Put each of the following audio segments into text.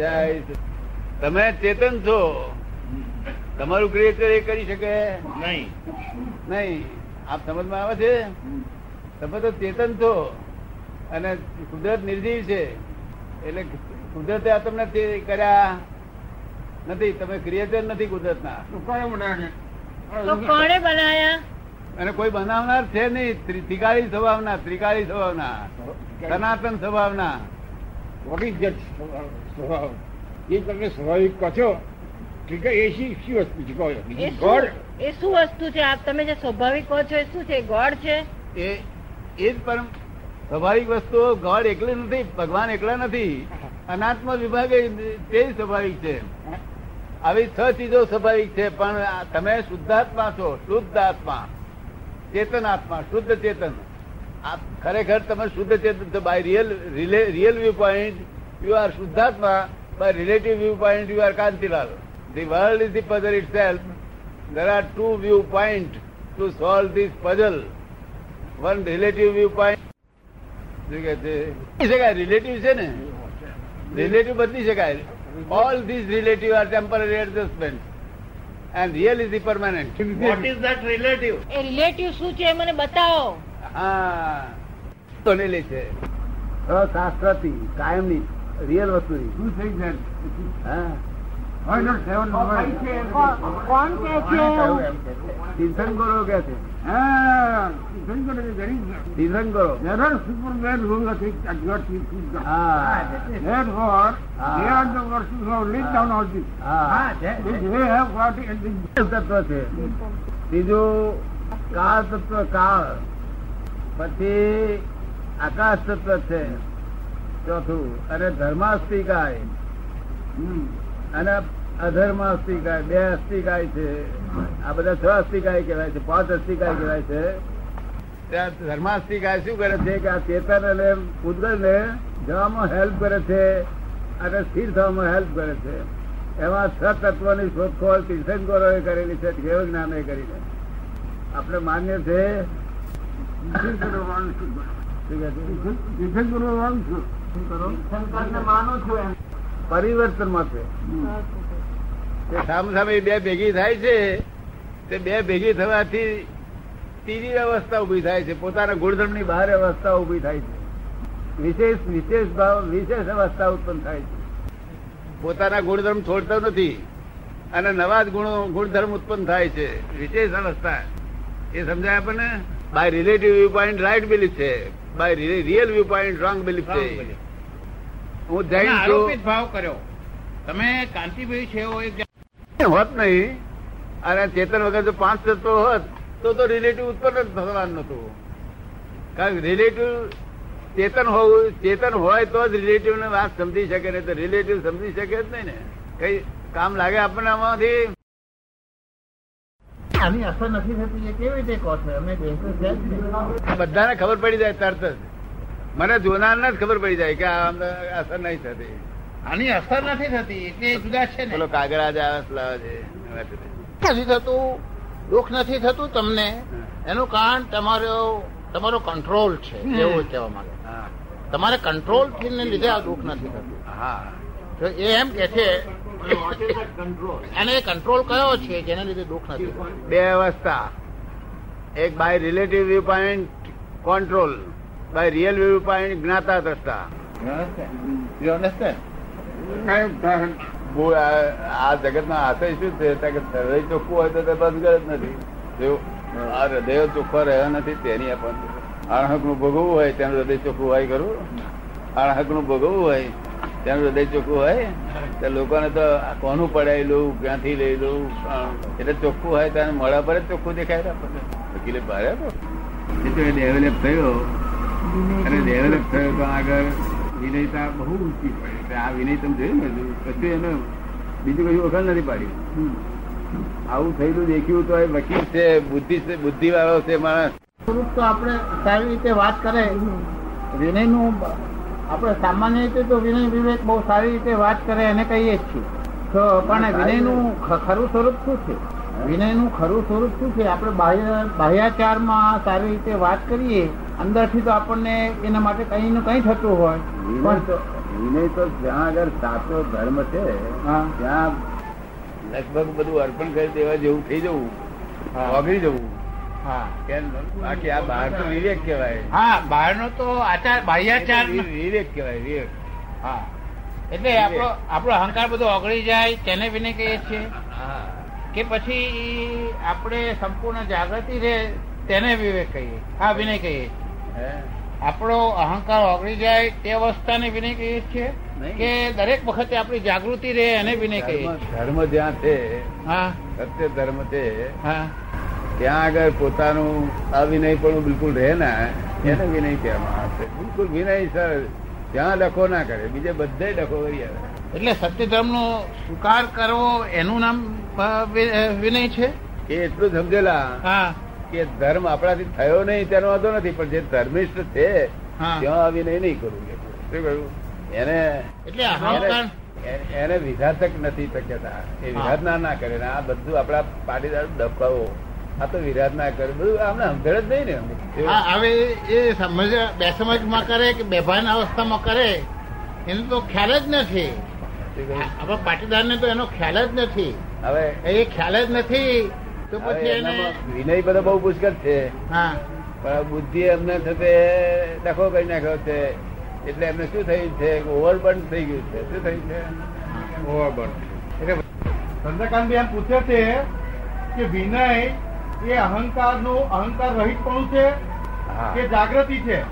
જય તમે ચેતન છો? તમારું ક્રિએચર એ કરી શકે? નહીં. નહીં. આપ સમજમાં આવે છે? તમે તો ચેતન છો અને કુદરત નિર્જીવ છે. એટલે કુદરતે આ તમને કર્યા નથી. તમે ક્રિએટર નથી કુદરતના. તો કોણે બનાયા અને કોઈ બનાવનાર છે નહીં. ત્રિ- ત્રિકાળી સ્વભાવના ત્રિકાળી સ્વભાવના. સનાતન સ્વભાવના. Is that? સ્વભાવ? એ તમે સ્વાભાવિક કહો છો ઠીક છે, એ શી શી વસ્તુ છે કહો બીજી ગોળ એ શું વસ્તુ છે આપ તમે જે સ્વાભાવિક કહો છો એ શું છે ગોળ છે એ એ જ પરમ સ્વાભાવિક વસ્તુ ગોળ એકલી નથી ભગવાન એકલા નથી. અનાત્મ વિભાગ તે સ્વાભાવિક છે. આવી છ ચીજો સ્વાભાવિક છે પણ તમે શુદ્ધાત્મા છો શુદ્ધ આત્મા. ચેતન આત્મા શુદ્ધ ચેતન. આ ખરેખર તમે શુદ્ધ ચેતન છો by real real viewpoint you are શુદ્ધાત્મા by relative viewpoint you are Kantilal the world is the puzzle itself there are two viewpoints to solve this puzzle. One relative viewpoint. Relative છે ને રિલેટિવ બદલી શકાય all this relative are temporary adjustment and real is the permanent what is that relative A relative શું છે મને બતાવો. હા તો ને લે છે. શાસ્ત્રથી કાયમની રિયલ વસ્તુની Who says that? હા Why not seven words? કોણ કે તીર્થંકરો કે છે Ah, Shankar is very તીર્થંકરો There are supermen who have think that God is God. હા Therefore, Ah. they are the persons who have laid down all this. હા Which they have got in the તત્વ છે બીજું કાળ તત્વ કાળ પછી આકાશ તત્વ છે ચોથું. અને ધર્માસ્તિકાય. અને અધર્માસ્તિકાય. બે અસ્તિકાય છે. આ બધા છ અસ્તિકાય કહેવાય છે. પાંચ અસ્તિકાય કહેવાય છે. ત્યાં ધર્માસ્તિકાય શું કરે છે કે આ ચેતન અને પૂતગલ ને જવામાં હેલ્પ કરે છે અને સ્થિર થવામાં હેલ્પ કરે છે. એમાં છ તત્વની શોધખોળ તીર્થંકરોએ કરેલી છે કેવ જ્ઞાને કરીને. આપણે માન્ય છે? તીર્થંકરો? તીર્થંકરો વાળું માં છે તે સામે બે ભેગી થાય છે તે બે ભેગી થવાથી ત્રીજી અવસ્થા ઊભી થાય છે પોતાના ગુણધર્મની બહાર અવસ્થા ઊભી થાય છે. વિશેષ વિશેષ ભાવ વિશેષ અવસ્થા ઉત્પન્ન થાય છે. પોતાના ગુણધર્મ છોડતો નથી અને નવા જ ગુણો ગુણધર્મ ઉત્પન્ન થાય છે. વિશેષ અવસ્થા. એ સમજાય આપણને? By relative viewpoint right belief છે. By real viewpoint wrong belief છે. હું તમે જૈન છું. આરોપિત ભાવ કર્યો. તમે કાંતિભાઈ છે એવો એક હોત નહીં. અને ચેતન વગર જો પાંચ તત્વો હોત તો તો રિલેટિવ ઉત્પન્ન જ થવાનું નતું કારણ કે રિલેટિવ ચેતન હોવું ચેતન હોય તો જ રિલેટિવ ને વાત સમજી શકે નહીં તો રિલેટિવ સમજી શકે જ નહીં ને. કઈ કામ લાગે આપણને આમાંથી આની અસર નથી થતી એ કેવી રીતે કહો છો? ને. બધાને ખબર પડી જાય તરત જ. મને જોનારને જ ખબર પડી જાય કે આ અસર નહીં થતી. આની અસર નથી થતી એટલે જુદા છે ને. છે નથી થતું દુઃખ નથી થતું તમને. એનું કારણ તમારો તમારો કંટ્રોલ છે એવું કહેવા માંગે. તમારે કંટ્રોલથી ને લીધે આ દુઃખ નથી થતું. હા. તો એ એમ કે છે અને એ કંટ્રોલ કયો છે જેના લીધે દુઃખ નથી બે અવસ્થા. એક by relative viewpoint control by real viewpoint જ્ઞાતા દ્રષ્ટા આ- જગત ના આશય શું છે હૃદય ચોખ્ખું હોય તો તે બંધ જ નથી. આ હૃદય ચોખ્ખો રહ્યો નથી તેની આપણને અણહકનું ભોગવવું હોય તેનું હૃદય ચોખ્ખું હોય ખરું? અણહકનું ભોગવવું હોય તેનું હૃદય ચોખ્ખું હોય? તો લોકોને તો કોનું પડાવી લઉં ક્યાંથી લઈ લઉં? એટલે ચોખ્ખું હોય ત્યારે મોડા પર જ ચોખ્ખું દેખાય રહ્યા આપણને. વકીલે ભારે આપો. એ તો ડેવલપ થયો. અને ડેવલપ થયો તો આગળ વિનયતા બહુ ઊંચી પડે. આ વિનય તમે જોયું ને કશું એને બીજું કશું વખત નથી પાડ્યું આવું થયેલું દેખ્યું તો એ વકીલ છે બુદ્ધિ છે બુદ્ધિ વાળો છે માણસ. સ્વરૂપ તો આપણે સારી રીતે વાત કરે. વિનયનું આપણે સામાન્ય રીતે તો વિનય વિવેક બહુ સારી રીતે વાત કરે એને કહીએ જ છીએ. તો પણ વિનયનું ખરું સ્વરૂપ શું છે? વિનયનું ખરું સ્વરૂપ શું છે? આપણે બાહ્ય બાહ્યાચારમાં સારી રીતે વાત કરીએ અંદરથી તો આપણને એના માટે કંઈ નું કંઈ થતું હોય. વિનય તો જ્યાં આગળ સાચો ધર્મ છે હા. ત્યાં લગભગ બધું અર્પણ કરી દેવા જેવું થઈ જવું. ઓગળી જવું. હા. કેમ? બાકી આ બહાર તો વિવેક કહેવાય. હા બહારનો તો આચાર બાહ્યાચાર વિવેક કહેવાય વિવેક. હા. એટલે આપણો આપણો અહંકાર બધો ઓગળી જાય તેને વિનય કહીએ છીએ. હા. કે પછી આપણે સંપૂર્ણ જાગૃતિ રહે તેને વિવેક કહીએ હા વિનય કહીએ. હે? આપણો અહંકાર ઓગળી જાય તે અવસ્થાને વિનય કહીએ છીએ કે દરેક વખતે આપણી જાગૃતિ રહે એને વિનય કહીએ. ધર્મ જ્યાં છે હા. સત્ય ધર્મ છે હા. ત્યાં આગળ પોતાનું અવિનય પણ બિલકુલ રહે ને એને વિનય કહેવામાં આવશે. બિલકુલ વિનય સર ત્યાં ડખો ના કરે બીજે બધે ડખો કરી આવે. એટલે સત્ય ધર્મ નો સ્વીકાર કરવો એનું નામ વિનય છે? એ એટલું સમજેલા કે ધર્મ આપણાથી થયો નહીં તેનો વાંધો નથી પણ જે ધર્મિષ્ઠ છે ત્યાં અવિનય નહીં કરવું કે શું કહ્યું? એને એટલે એને- વિધાતક નથી શક્યતા. એ વિઘાતના ના કરે ને આ બધું આપણા પાટીદાર ડફકાઓ આ તો વિરાધના કરે. બધું આમને સમજણ જ નહીં ને હા હવે એ સમજ બે સમજમાં કરે કે બેભાન અવસ્થામાં કરે એનો તો ખ્યાલ જ નથી. આપણા પાટીદારને તો એનો ખ્યાલ જ નથી. હવે એ ખ્યાલ જ નથી. તો પછી એને વિનય બધો બહુ પુષ્કળ છે. હા. પણ બુદ્ધિ એમને થતે ડખો કરી નાખ્યો છે. એટલે એમને શું થયું છે? ઓવરબર્ન થઈ ગયું છે. શું થયું છે? ચંદ્રકાંતભાઈ એમ પૂછે છે કે વિનય એ અહંકારનું અહંકાર રહિત પણ છે કે જાગૃતિ છે?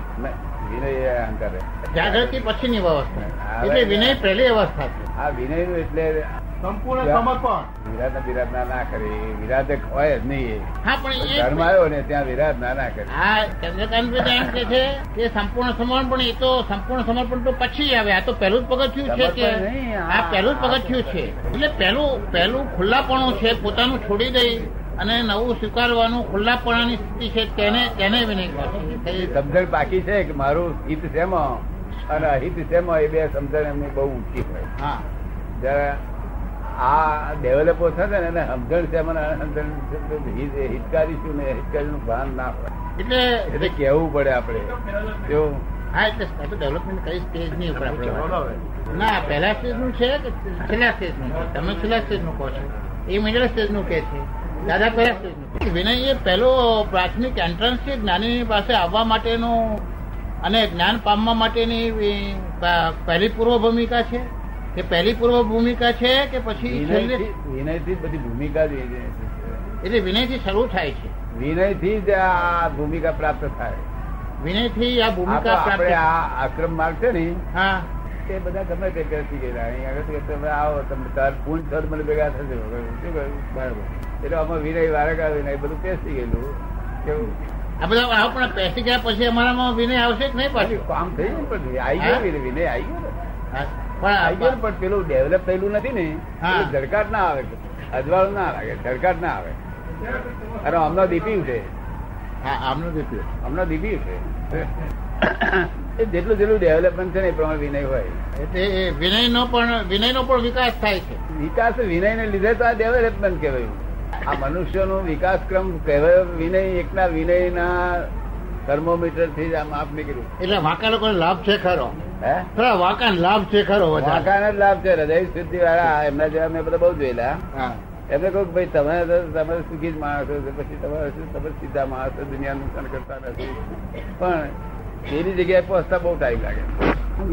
વિનય એ અહંકાર છે. જાગૃતિ પછીની અવસ્થા હવે- એટલે વિનય પહેલી અવસ્થા છે. આ વિનયનું એટલે સંપૂર્ણ સમર્પણ. વિરાટ વિરાટ ના ના કરે. વિરાટ હોય જ નહીં હા પણ ધર્મ આવ્યો ને ત્યાં વિરાટ ના ના કરે. હા ચંદ્રકાંત એમ કે છે કે સંપૂર્ણ સમર્પણ એ તો સંપૂર્ણ સમર્પણ તો પછી આવે. આ તો પહેલું જ પગથિયું છે કે આ- પહેલું જ પગથિયું છે. એટલે પહેલું પહેલું ખુલ્લાપણું છે પોતાનું છોડી દઈ અને નવું સ્વીકારવાનું ખુલ્લાપણાની સ્થિતિ છે તેને તેને વિનય સમજણ બાકી છે કે મારું હિત શેમાં? અને અહિત શેમાં એ બે સમજણ એમની બહુ ઊંચી હોય. હા. જયારે આ ડેવલપો થશે ને એને સમજણ છે મને સમજણ હિત- હિતકારી શું ને હિતકારી નું ભાન ના પડે એટલે એટલે કેવું પડે આપણે. કેવું હા એટલે ડેવલપમેન્ટ કઈ સ્ટેજની ઉપર આપણે ના પહેલા સ્ટેજનું છે કે છેલ્લા સ્ટેજનું તમે છેલ્લા સ્ટેજનું કહો છો. એ મિડલ સ્ટેજનું કે છે? દાદા પહેલા સ્ટેજનું વિનય એ પહેલો પ્રાથમિક એન્ટ્રન્સ છે જ્ઞાની પાસે આવવા માટેનું અને જ્ઞાન પામવા માટેની પહેલી પૂર્વ ભૂમિકા છે. કે પહેલી પૂર્વ ભૂમિકા છે કે પછી વિનયથી જ બધી ભૂમિકા જ એ. એટલે વિનયથી શરૂ થાય છે. વિનયથી જ આ ભૂમિકા પ્રાપ્ત થાય. વિનયથી આ ભૂમિકા આપણે આ આક્રમ માર્ગ છે ને હા. એ બધા ગમે તે કરતી ગયેલા. અહીં આગળ કે તમે આવો તમે તાર પૂંછ થર મને ભેગા થશે શું કહ્યું? બરાબર. એટલે આમાં વિનય વારકા વિનય બધું પેસી ગયેલું. કેવું? આ બધા પણ પેસી ગયા પછી અમારામાં વિનય આવશે કે નહીં પાછું? કામ થઈ ગયું પણ આવી ગયો વિનય આવી ગયો પણ પણ પેલું ડેવલપ થયેલું નથી ને. ઝડકાટ ના આવે. અજવાળું ના લાગે ઝડકાટ ના આવે. અરે હમણાં દીપી ઉઠે. આમનું દીધું હમણાં દીપી ઉઠે. એ જેટલું જેટલું ડેવલપમેન્ટ છે ને એ પ્રમાણે વિનય હોય. એટલે એ વિનયનો પણ વિનયનો પણ વિકાસ થાય છે. વિકાસ વિનય ને લીધે તો આ ડેવલપમેન્ટ કહેવાયું. આ મનુષ્યનો વિકાસ ક્રમ કહેવાયો વિનય એકના વિનયના થર્મોમીટરથી જ આ માપ નીકળ્યું. એટલે વાંકા લોકોને લાભ છે ખરો. હે? લાભ છે ખરો. વાંકાને જ લાભ છે હૃદય શુદ્ધિ વાળા. એમના જેવા મેં બધા બહુ જોયેલા. એમને કહું ભાઈ તમે તમે સુખી જ માણસો છો પછી તમારે શું તમે સીધા માણસો દુનિયા નુકસાન કરતા નથી. પણ એની જગ્યાએ પહોંચતા બહુ ટાઈમ લાગે.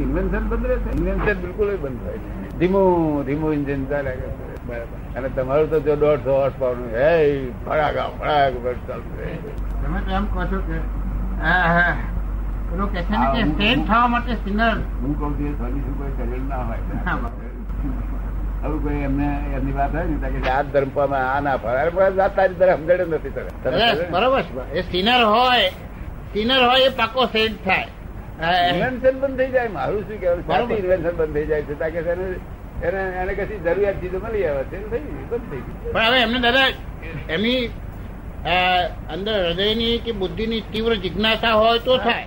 ઇન્વેન્શન બંધ રહે ઇન્વેન્શન બિલકુલ બંધ થાય. ધીમું ધીમું ઇન્જિન ચાલે. બરાબર અને તમારું તો જો દોઢસો વર્ષ પાવરનું હે ફળાગા ફળાગ ચાલતું તમે તો એમ કહો છો કે હા, હા. પેલું કે છે ને કે હા, થવા માટે સિંગર હું કઉ છું સર્વિસ કોઈ કરેલ ના હોય. હવે કોઈ એમને એમની વાત હોય ને કે આ ધર્મ પામે આ ના ફરે. અરે તારી તરફ સમજણ નથી તને. તને અરે, ખબર ને? બરોબર છે એ સિનર હોય સિનર હોય એ પાકો સેન્ટ થાય. ઇન્વેન્શન બંધ થઈ જાય મારું શું કહેવું ઇન્વેન્શન બંધ થઈ જાય છે. તાકે એને એને એને કશી જરૂરિયાત ચીજો મળી આવે. છે થઈ બંધ થઈ ગયું. પણ હવે એમને દાદા એમની અંદર હૃદયની કે બુદ્ધિની તીવ્ર જિજ્ઞાસા હોય તો થાય.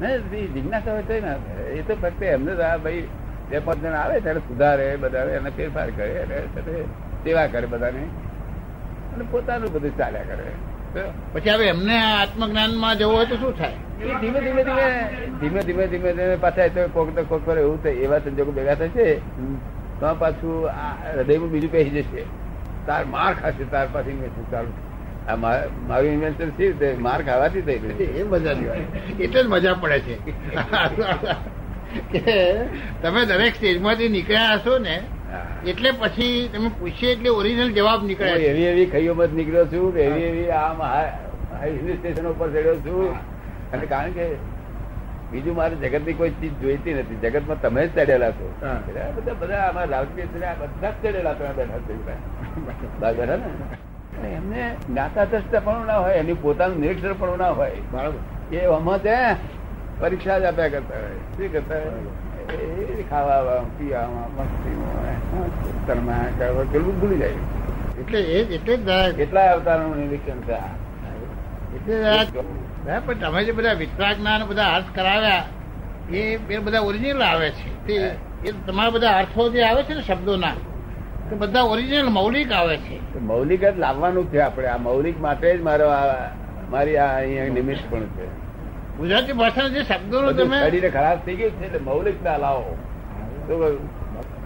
ને એ જિજ્ઞાસા હોય તો ના એ તો ફક્ત એમને તો આ ભાઈ બે પાંચ જણ આવે ત્યારે સુધારે બધા એને ફેરફાર કરે અને સેવા કરે બધાને. અને પોતાનું બધું ચાલ્યા કરે. પછી હવે એમને આત્મજ્ઞાનમાં જવું હોય તો શું થાય? એ ધીમે ધીમે ધીમે ધીમે ધીમે ધીમે ધીમે પાછા તો કોક તો કોક કરે એવું થાય એવા સંજોગો ભેગા થશે તો પાછું આ હૃદયમાં બીજું પહેરી જશે. તાર માર ખાશે તાર પાછી ઇન્વેન્શન ચાલુ મા- મારું ઇન્વેન્શન સી રીતે? માર ખાવાથી થઈ ગયું. એ મજાની વાત. એટલે જ મજા પડે છે. કે તમે દરેક સ્ટેજમાંથી નીકળ્યા હશો ને એટલે પછી તમે પૂછીએ એટલે ઓરિજિનલ જવાબ નીકળે એવી એવી ખૈયોમાં જ નીકળ્યો છું એવી એવી આમ હિલ સ્ટેશન ઉપર ચડ્યો છું. અને કારણ કે બીજું મારે જગતની કોઈ ચીજ જોઈતી નથી. જગતમાં તમે જ ચડેલા છો. બધા બધા ને આ બધા જ ચડેલા તમે બેઠા બેઠા ને? એમને જ્ઞાતા પણ ના હોય એની પોતાનું નિરીક્ષણ પણ ના હોય. બરાબર. એ આમાં તે પરીક્ષા જ આપ્યા કરતા હોય. શું કરતા હોય? ખાવા પીવામાં મસ્તીમાં પેલું ભૂલી જાય. એટલે એ એટલે કેટલા અવતારનું નિરીક્ષણ છે એટલે પણ તમે જે બધા વિતરાગના બધા અર્થ કરાવ્યા એ એ બધા ઓરિજિનલ આવે છે. તે એ તમારા બધા અર્થો જે આવે છે ને શબ્દોના? તે બધા ઓરિજિનલ મૌલિક આવે છે. મૌલિક જ લાવવાનું છે આપણે. આ મૌલિક માટે જ મારો આ મારી આ અહીંયા નિમિત્ત પણ છે. ગુજરાતી ભાષાના જે શબ્દો તમે શરીરે ખરાબ થઈ ગયું છે એટલે મૌલિકતા લાવો.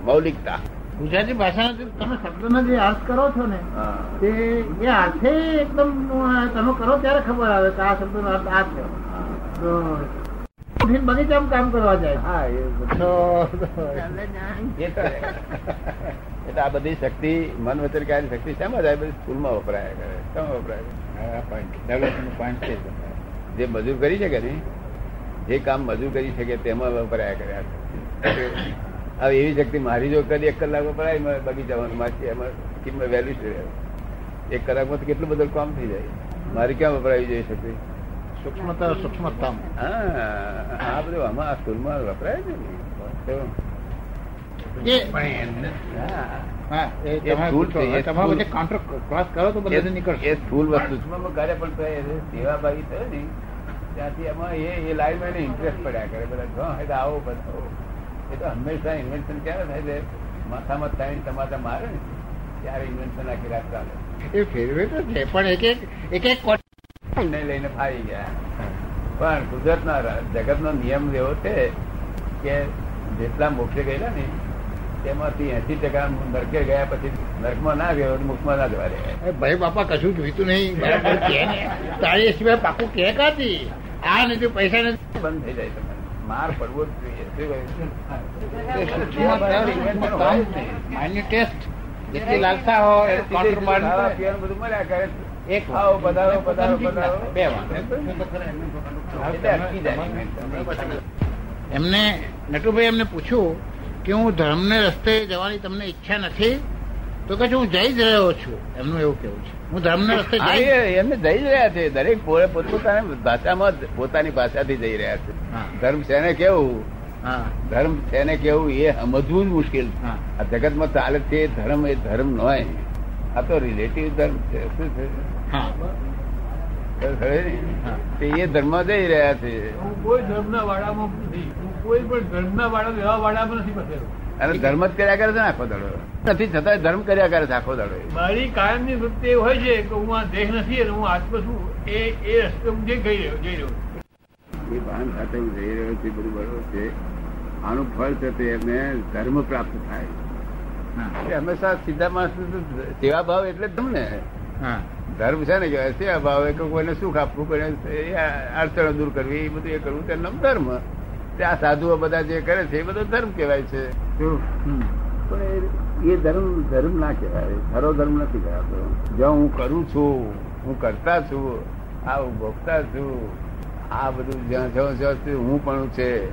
મૌલિકતા. ગુજરાતી ભાષાના જે તમે શબ્દ શબ્દનો જે અર્થ કરો છો ને તે એ અર્થે એકદમ તમે કરો ત્યારે ખબર આવે કે આ શબ્દનો અર્થ આ છે. તો ઉઠીને બગીચામાં કામ કરવા જાય. હા એ તો એટલે આ બધી શક્તિ મન વચન કાર્ય શક્તિ શેમાં જાય? બધી સ્કૂલમાં વપરાય કરે. શેમાં વપરાય? છે. જે મજૂર કરી શકે ને જે કામ મજૂર કરી શકે તેમાં વપરાયા કરે. હવે એવી શક્તિ મારી જો કરી એક કલાક વપરાય બગીચામાં માછી એમાં કિંમત વેલ્યુ છે એક કલાકમાં તો કેટલું બધું કામ થઈ જાય? મારી ક્યાં વપરાવી જોઈએ શક્તિ સૂક્ષ્મતા સૂક્ષ્મતા હા આ બધું આમાં સ્કૂલમાં વપરાય છે ને હંમેશા ઇન્વેન્શન ક્યારે થાય છે? માથામાં થાય ને તમારે મારે ને ત્યારે ઇન્વેન્શન આખી રાત ચાલે. એ ફેરવે તો છે પણ એક એક એક એક કોટ- લઈને ફાવી ગયા. પણ કુદરતનો જગતનો નિયમ એવો છે કે જેટલા મોક્ષે ગયેલા ને તેમાંથી એસી ટકા નરકે ગયા પછી નરકમાં ના ગયો મુખમાં ના જવા રહ્યા. ભાઈ બાપા કશું જોઈતું નહીં. બરાબર કે તારી સિવાય પાકું કે કાતી આ નથી પૈસા નથી બંધ થઈ જાય તમને માર પડવો જ જોઈએ. માઇન્ડ ટેસ્ટ જેટલી લાલસા બધું મળ્યા કરે. એક આવો પધારો પધારો પધારો. બે એમને નટુભાઈ એમને પૂછ્યું કે હું ધર્મને રસ્તે જવાની તમને ઈચ્છા નથી તો કે હું જઈ જ રહ્યો છું. એમનું એવું કેવું છે. હું ધર્મને રસ્તે એમને જઈ જ રહ્યા છે. દરેક પોતે પોતપોતાની ભાષામાં પોતાની ભાષાથી જઈ રહ્યા છે. ધર્મ છે ને કેવું? હા. ધર્મ છે ને કેવું? એ સમજવું જ મુશ્કેલ આ જગતમાં ચાલે છે ધર્મ એ ધર્મ ન હોય આ તો રિલેટિવ ધર્મ છે. શું છે. તે એ ધર્મ જઈ રહ્યા છે. હું કોઈ ધર્મના વાડામાં નથી. હું કોઈ પણ ધર્મના વાડા એવા વાડામાં નથી ફસેલો અને ધર્મ જ કર્યા કરે છે ને આખો દાડો? નથી છતાં ધર્મ કર્યા કરે છે આખો દાડો મારી કાયમની વૃત્તિ એ હોય છે કે હું આ દેહ નથી અને હું આત્મ છું. એ એ રસ્તે હું જે ગઈ રહ્યો જઈ રહ્યો એ ભાન સાથે હું જઈ રહ્યો છું બધું બરોબર છે. આનું ફળ છે તે એમને ધર્મ પ્રાપ્ત થાય. હંમેશા સીધા માણસ સેવા ભાવ એટલે જ ધર્મ ને હા. ધર્મ છે ને કહેવાય સેવા ભાવે એ કે કોઈને સુખ આપવું કોઈને એ અડચણો દૂર કરવી એ બધું એ કરવું તેનું નામ ધર્મ. તે આ સાધુઓ બધા જે કરે છે એ બધો ધર્મ કહેવાય છે. પણ એ- એ ધર્મ ધર્મ ના કહેવાય. ખરો ધર્મ નથી કહેવાતો. જો હું કરું છું હું કરતા છું આ ભોગતા છું આ બધું જ્યાં જ્યાં જ્યાં સુધી હું પણ છે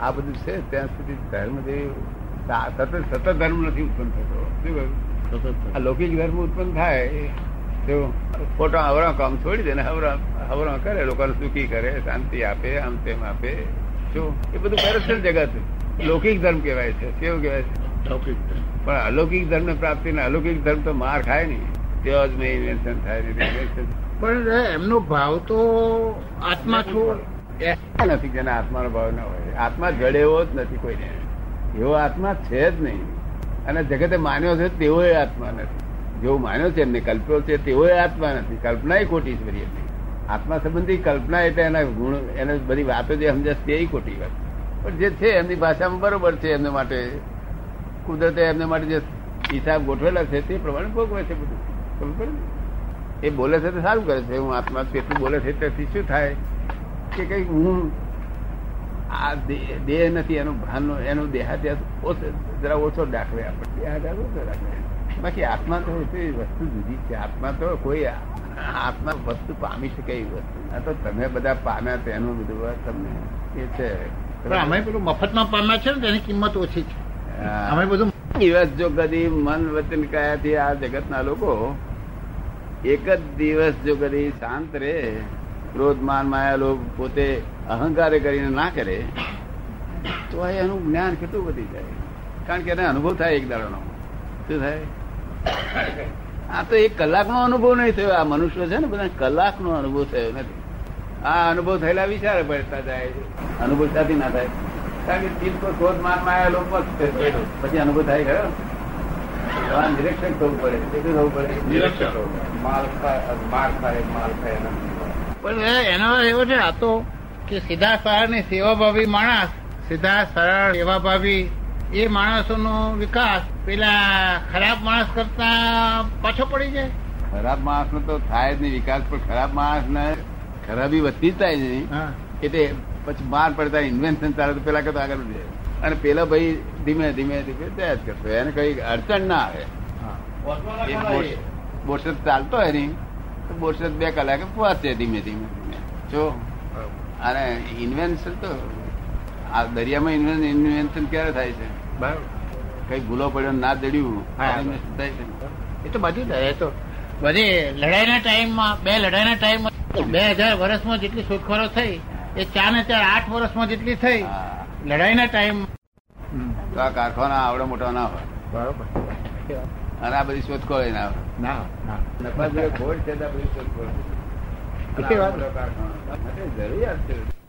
આ બધું છે ત્યાં સુધી ધર્મ જેવી સતત સતત ધર્મ નથી ઉત્પન્ન થતો. શું કહ્યું? આ લૌકિક ધર્મ ઉત્પન્ન થાય ખોટા હવરા કામ છોડી દે ને અવરા અવરા કરે લોકોને સુખી કરે શાંતિ આપે આમ તેમ આપે. શું? એ બધું પેરેશનલ જગત. લૌકિક ધર્મ કહેવાય છે. કેવું કહેવાય છે? લૌકિક પણ અલૌકિક ધર્મ પ્રાપ્તિ ને અલૌકિક ધર્મ તો માર ખાય નહીં. તેઓ જ મેં ઇન્વેન્શન થાય નહીં પણ એમનો ભાવ તો આત્મા છો. એ નથી જેના આત્માનો ભાવ ના હોય. આત્મા જડેવો જ નથી કોઈને. એવો આત્મા છે જ નહીં. અને જગતે માન્યો છે તેવો આત્મા નથી. જેવું માન્યો છે, એમને કલ્પ્યો છે તેઓ આત્મા નથી. કલ્પના એ ખોટી છે બધી આત્મા સંબંધી કલ્પના એટલે એના ગુણ, એને બધી વાતો જે સમજાશે તે ખોટી વાત. પણ જે છે, એમની ભાષામાં બરોબર છે, એમને માટે કુદરતે એમને માટે જે હિસાબ ગોઠવેલા છે, તે પ્રમાણે ભોગવે છે બધું. ખબર એ બોલે છે તો સારું કરે છે. હું આત્મા કેટલું બોલે છે, તેથી શું થાય? કે કઈ હું આ દેહ નથી, એનું ભાન એનું દેહાત્યાસ ઓછો, જરા ઓછો દાખવે આપણે. દેહાત્યાસ ઓછો દાખવે. બાકી આત્મા તો એ વસ્તુ જુદી છે. આત્મા તો કોઈ આત્મા વસ્તુ પામી શકે એવી વસ્તુ. આ તો તમે બધા પામ્યા તેનું બધું તમને એ છે. અમે પેલું મફતમાં પામ્યા છે ને તેની કિંમત ઓછી છે. અમે બધું દિવસ જો કદી મન વચન કયાથી આ જગતના લોકો એક જ દિવસ જો કદી શાંત રહે ક્રોધ માન માયા લોભ પોતે અહંકાર કરીને ના કરે તો એનું જ્ઞાન કેટલું વધી જાય? કારણ કે એને અનુભવ થાય એક દાડાનો. શું થાય? આ તો એક કલાકનો અનુભવ નહીં થયો. આ મનુષ્ય છે ને બધા કલાકનો અનુભવ થયો નથી. આ અનુભવ થયેલા વિચારે પડતા જાય અનુભવ સાથી ના થાય? કારણ કે ચિત્ત પર શોધ માનમાં. પછી અનુભવ થાય ખરો. નિરીક્ષણ થવું પડે. થવું પડે. નિરીક્ષણ. માલ માર ખાય માલ ખાય પણ એ- એનો એવો છે આ તો કે સીધા સરળ ને સેવાભાવી માણસ સીધા સરળ સેવાભાવી એ માણસોનો વિકાસ પેલા ખરાબ માણસ કરતા પાછો પડી જાય. ખરાબ માણસ નો તો થાય જ નહીં વિકાસ પણ ખરાબ માણસ ને ખરાબી વધતી જ થાય નહીં. એટલે પછી માર પડતા ઇન્વેન્શન ચાલે તો પેલા કરતા આગળ જાય અને પેલા ભાઈ ધીમે ધીમે ધીમે તૈયાર જ કરતો એને કઈ અડચણ ના આવે. બોરસદ ચાલતો હોય નહીં તો બોરસદ બે કલાકે પહોંચે ધીમે ધીમે ધીમે. જો અને ઇન્વેન્શન તો આ દરિયામાં ઇન્વેન્શન ક્યારે થાય છે? બરાબર. કઈ ભૂલો પડ્યો ના દડ્યું થાય છે. એ તો બધું થાય તો. બધી લડાઈના ટાઈમમાં બે લડાઈના ટાઈમમાં બે હજાર વર્ષમાં જેટલી શોધખોરો થઈ એ ચાર ને ચાર આઠ વર્ષમાં જેટલી થઈ લડાઈના ટાઈમ તો આ કારખાના આવડો મોટો ના હોય. બરોબર. અને આ બધી શોધખોળ ના હોય. ના ના. નફા ખોટ છે બધી શોધખોળ જરૂરિયાત છે.